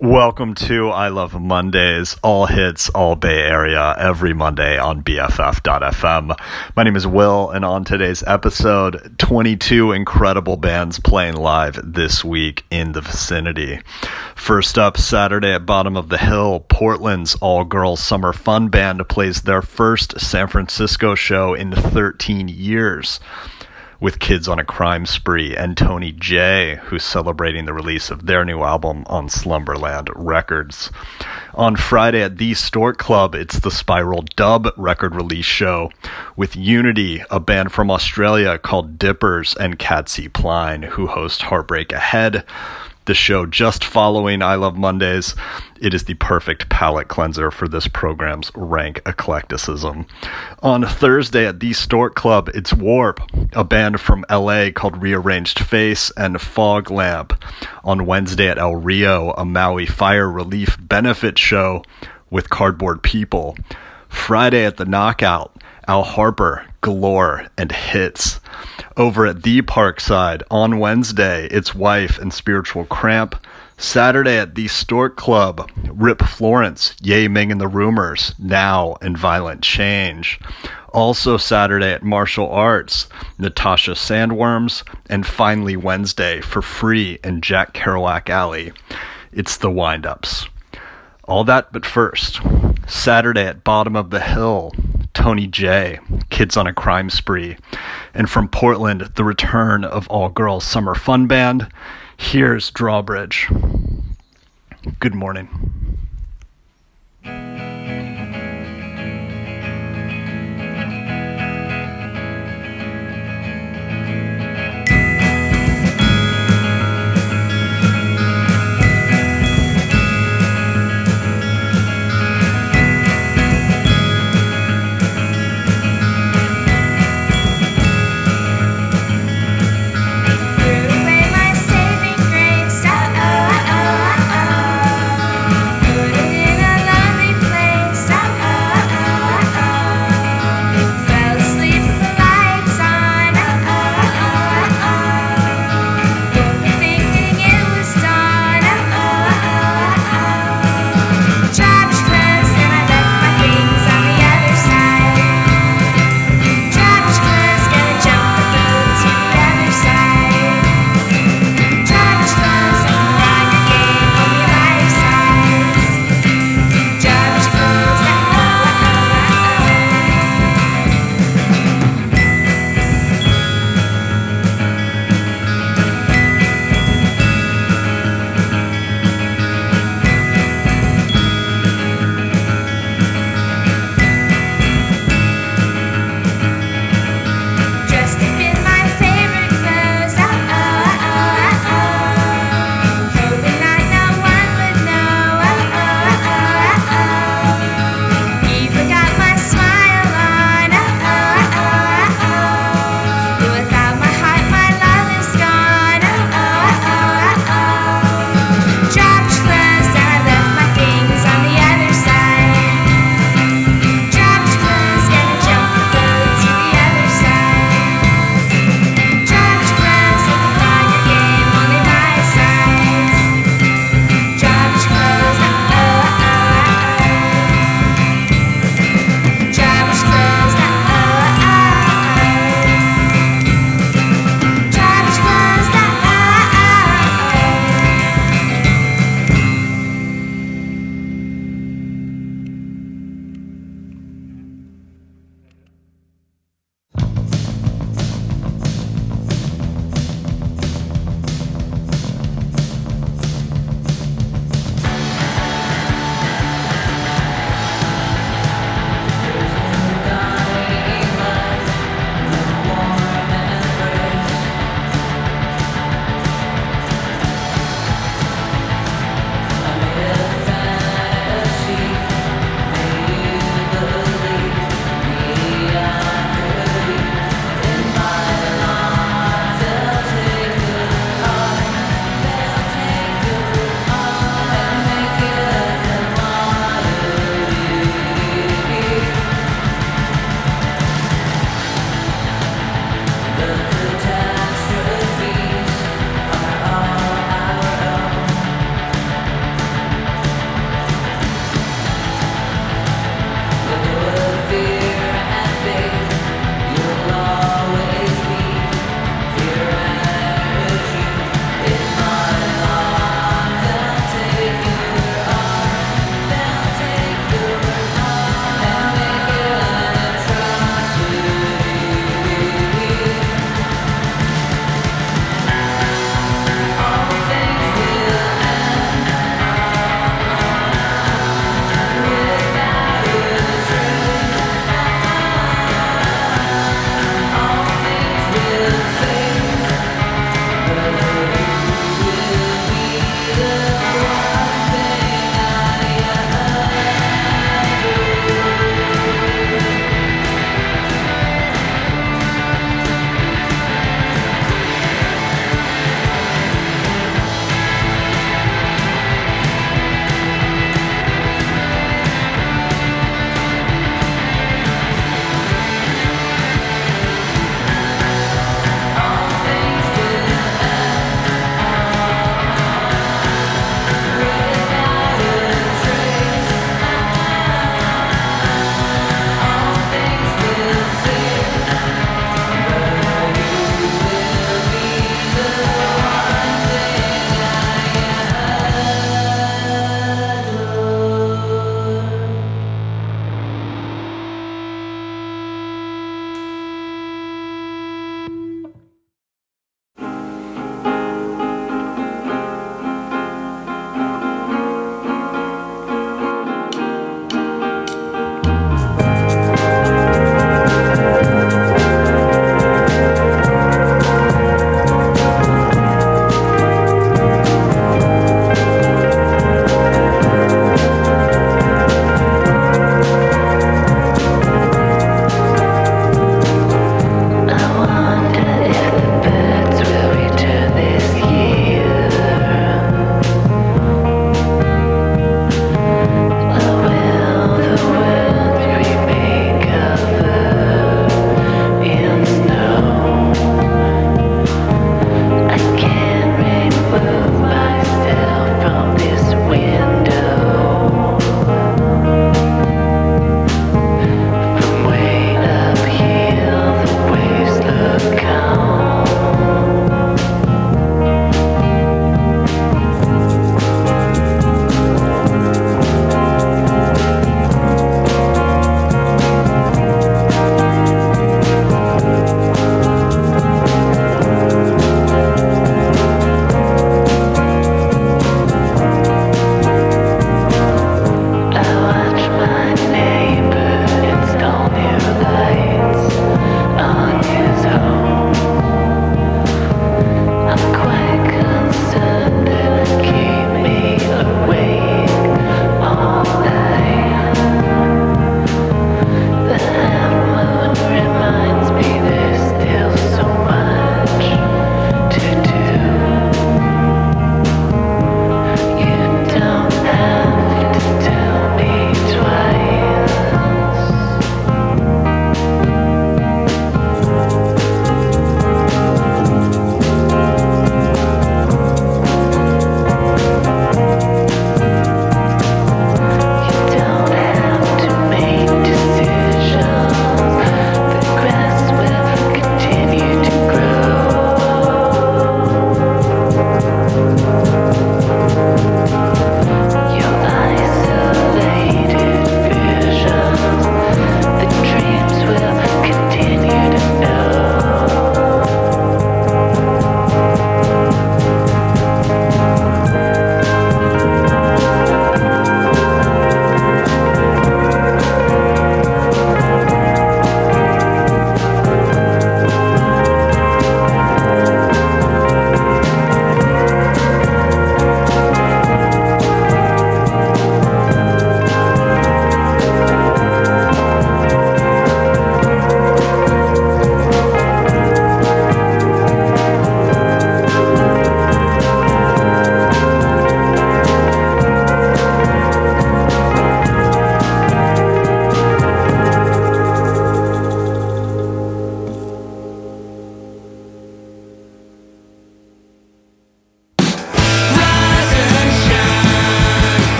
Welcome to I Love Mondays, all hits, all Bay Area, every Monday on BFF.FM. My name is Will, and on today's episode, 22 incredible bands playing live this week in the vicinity. First up, Saturday at Bottom of the Hill, Portland's all girls summer fun band plays their first San Francisco show in 13 years with Kids on a Crime Spree and Tony Jay, who's celebrating the release of their new album on Slumberland Records. On Friday at the Stork Club, it's the Spiral Dub record release show with Unity, a band from Australia called Dippers, and Katsy Pline, who host Heartbreak Ahead the show just following I Love Mondays. It is the perfect palate cleanser for this program's rank eclecticism. On Thursday at the Stork Club, it's Warp, a band from LA called Rearranged Face and Fog Lamp. On Wednesday at El Rio, a Maui Fire Relief benefit show with Cardboard People. Friday at the Knockout, Al Harper, Galore, and Hits. Over at the Parkside on Wednesday, it's Wife and Spiritual Cramp. Saturday at the Stork Club, Rip Florence, Ye Ming and the Rumors, Now and Violent Change. Also Saturday at Martial Arts, Natasha Sandworms, and finally Wednesday for free in Jack Kerouac Alley. It's the Windups. All that but first, Saturday at Bottom of the Hill, Tony Jay, Kids on a Crime Spree. And from Portland, the return of All Girls Summer Fun Band. Here's Drawbridge. Good morning.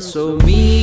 So mean.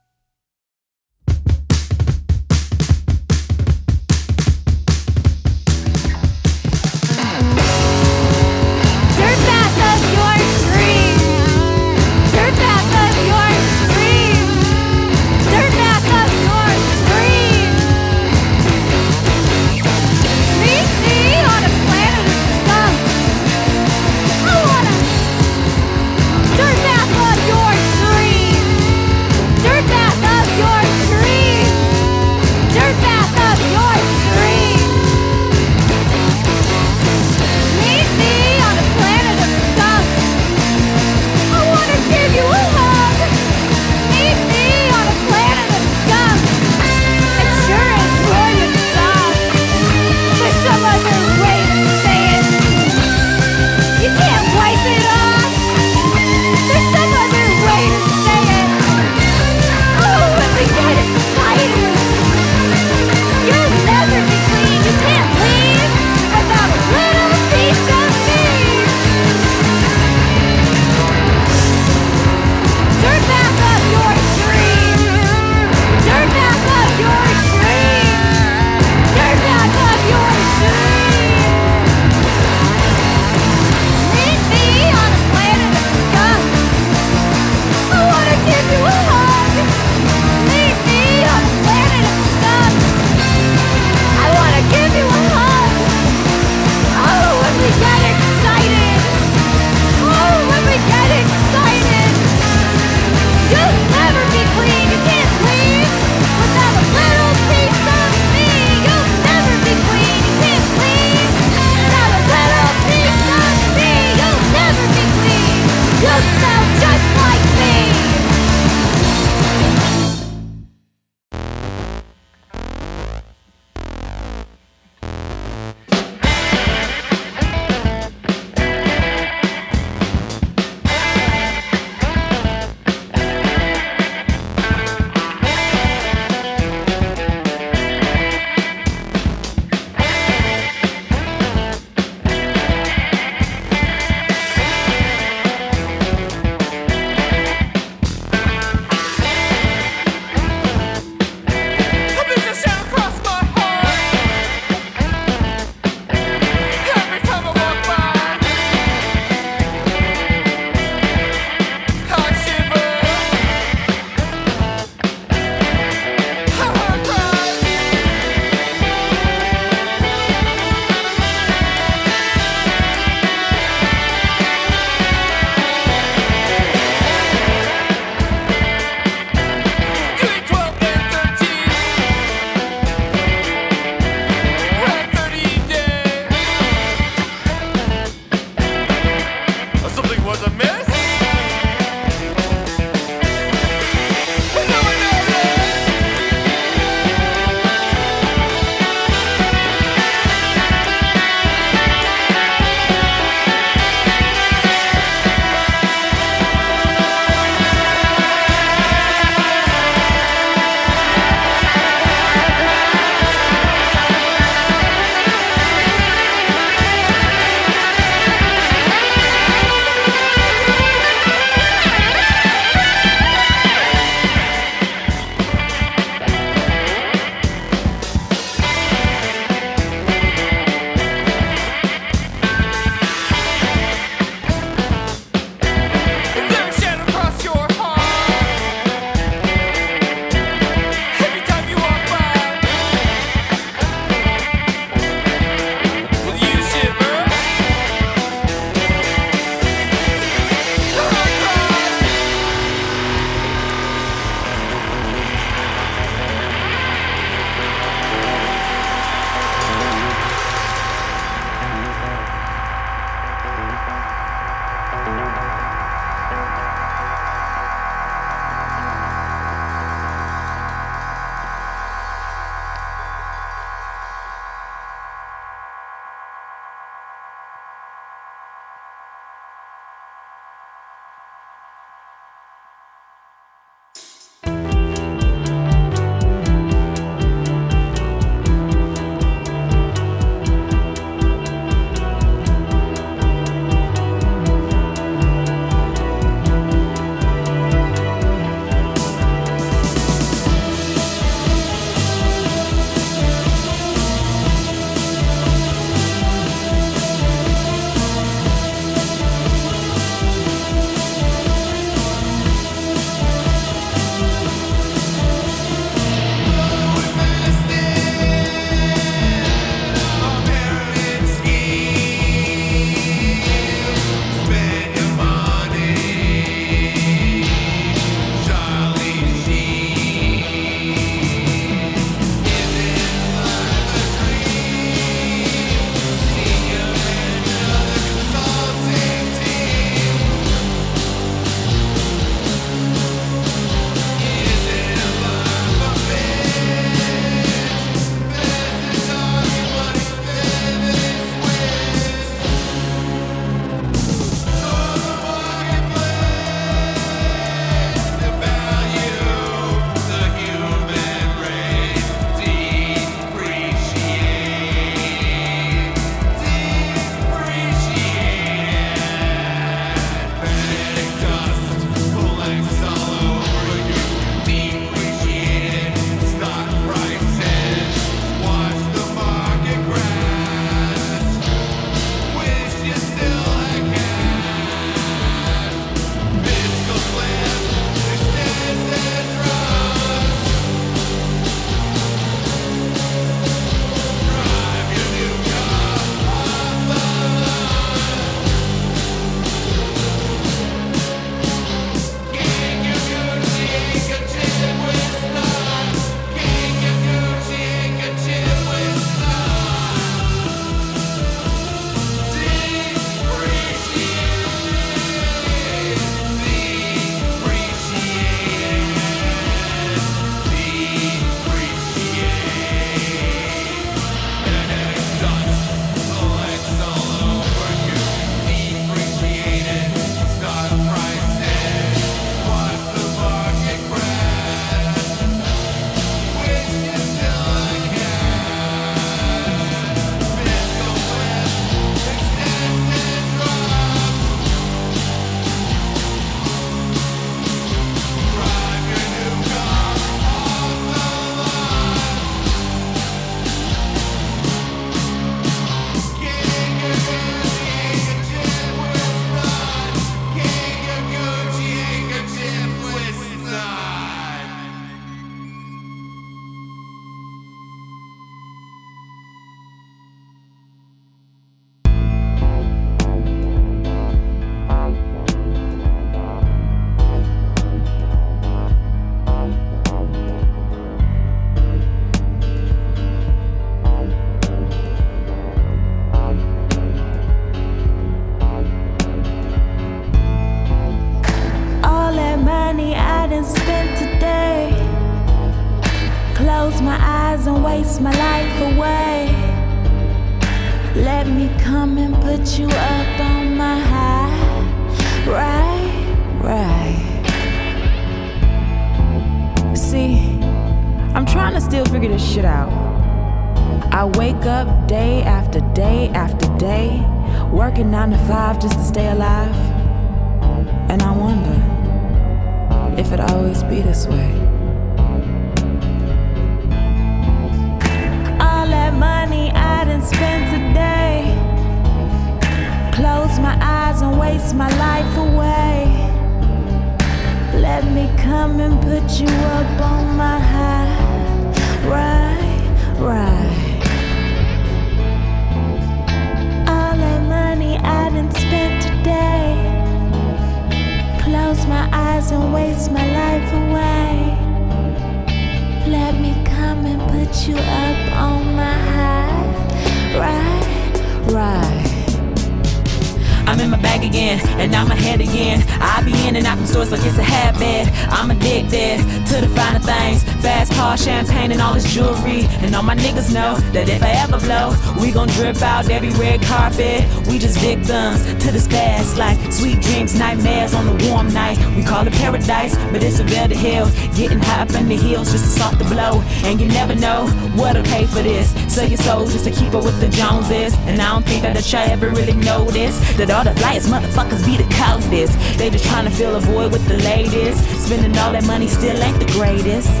Paradise, but it's a veil to hell. Getting high up in the hills just to soft the blow. And you never know what'll pay for this. Sell your soul just to keep up with the Joneses. And I don't think that the child ever really noticed that all the flyest motherfuckers be the coldest. They just trying to fill a void with the latest. Spending all that money still ain't the greatest.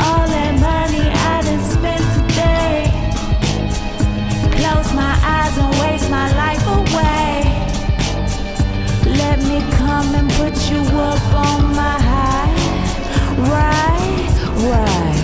All that money I done spent today. Close my eyes and waste my life away. Let me come and put you up on my high. Right, right.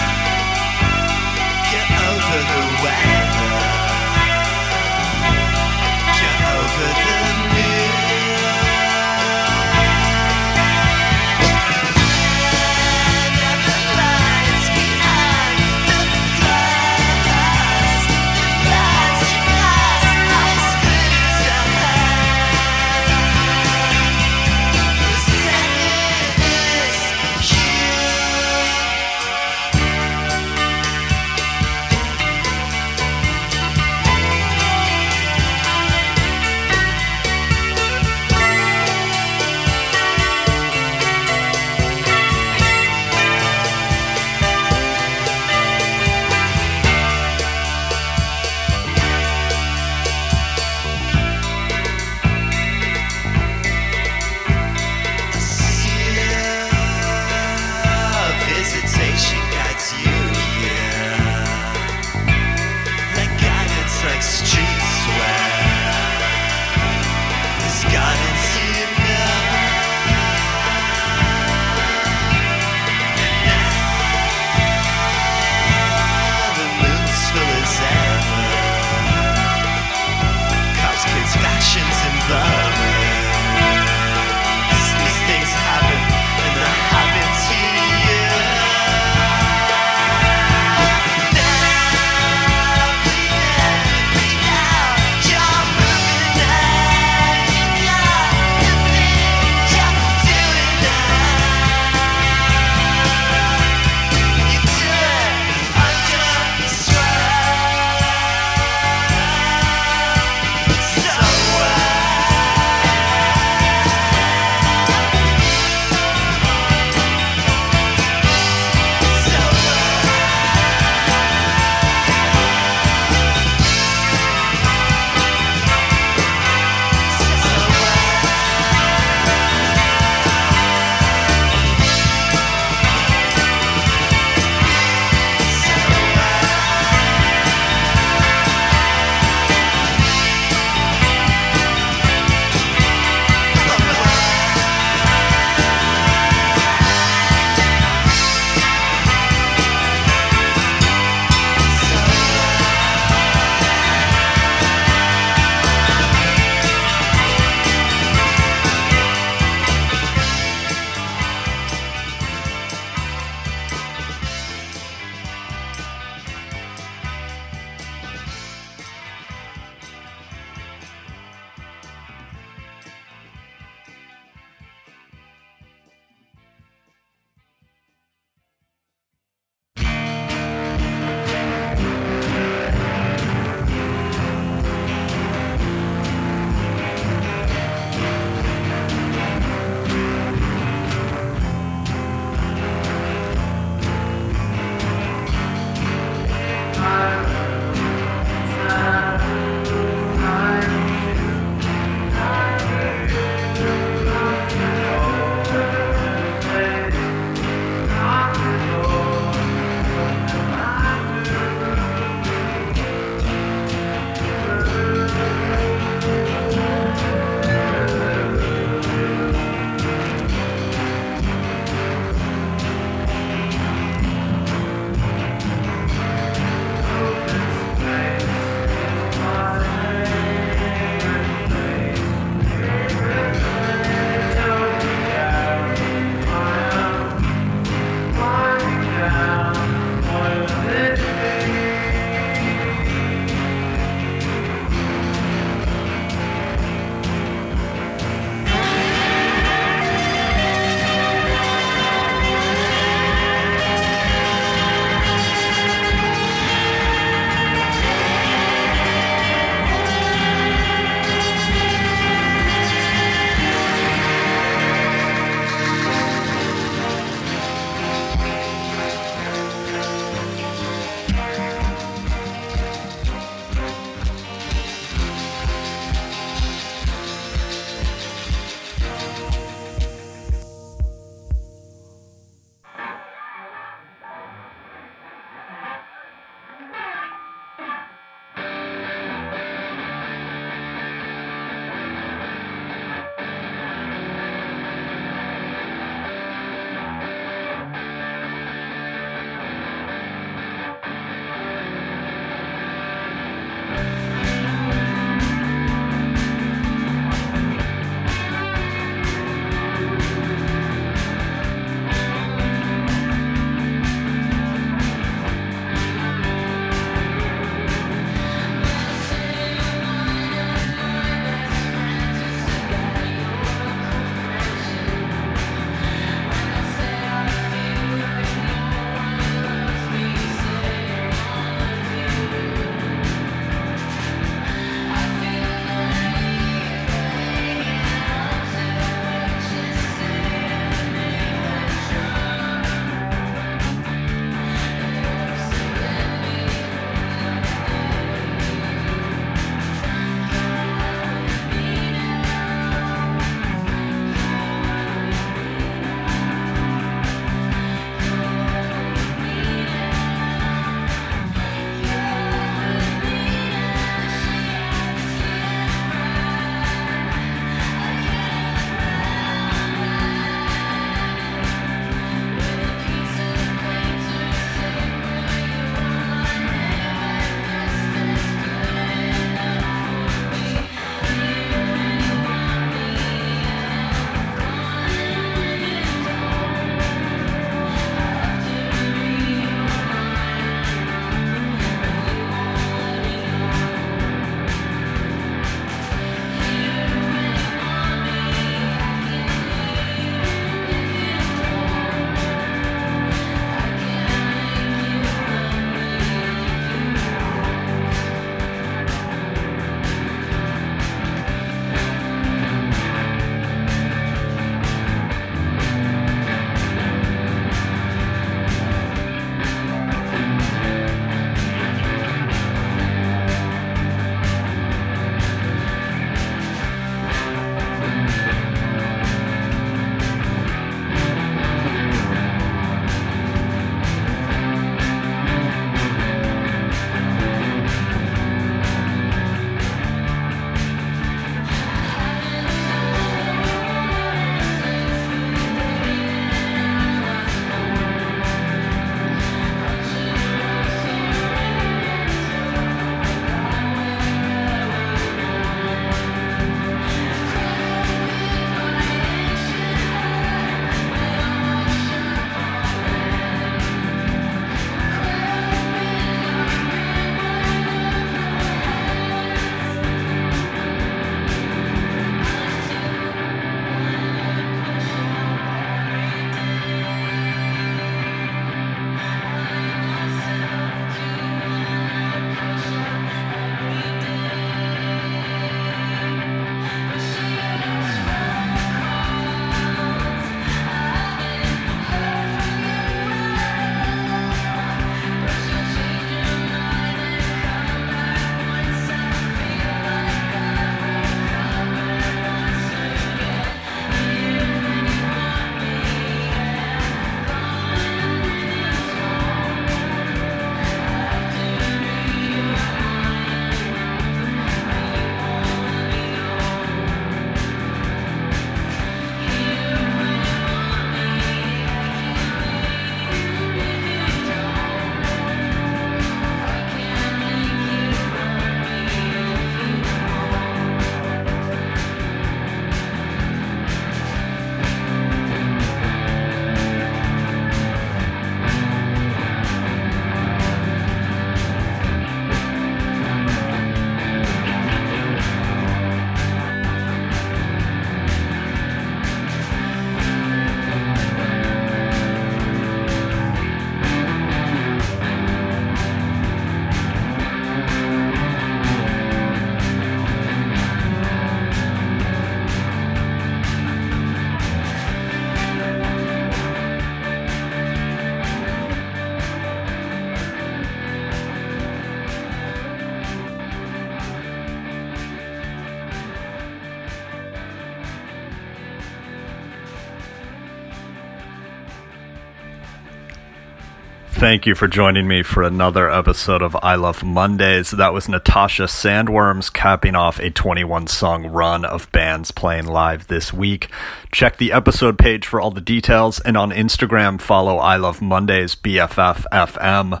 Thank you for joining me for another episode of I Love Mondays. That was Natasha Sandworms capping off a 21 song run of bands playing live this week. Check the episode page for all the details, and on Instagram, follow I Love Mondays BFFFM.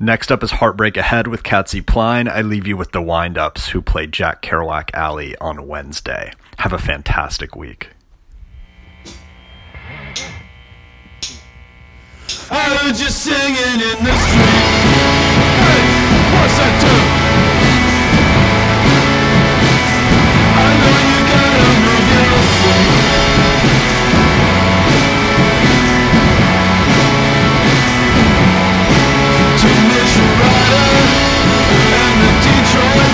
Next up is Heartbreak Ahead with Katsy Pline. I leave you with the Windups who played Jack Kerouac Alley on Wednesday. Have a fantastic week. I heard you singing in the street. Hey, what's that do? I know you gotta move your feet. Rider and the Detroit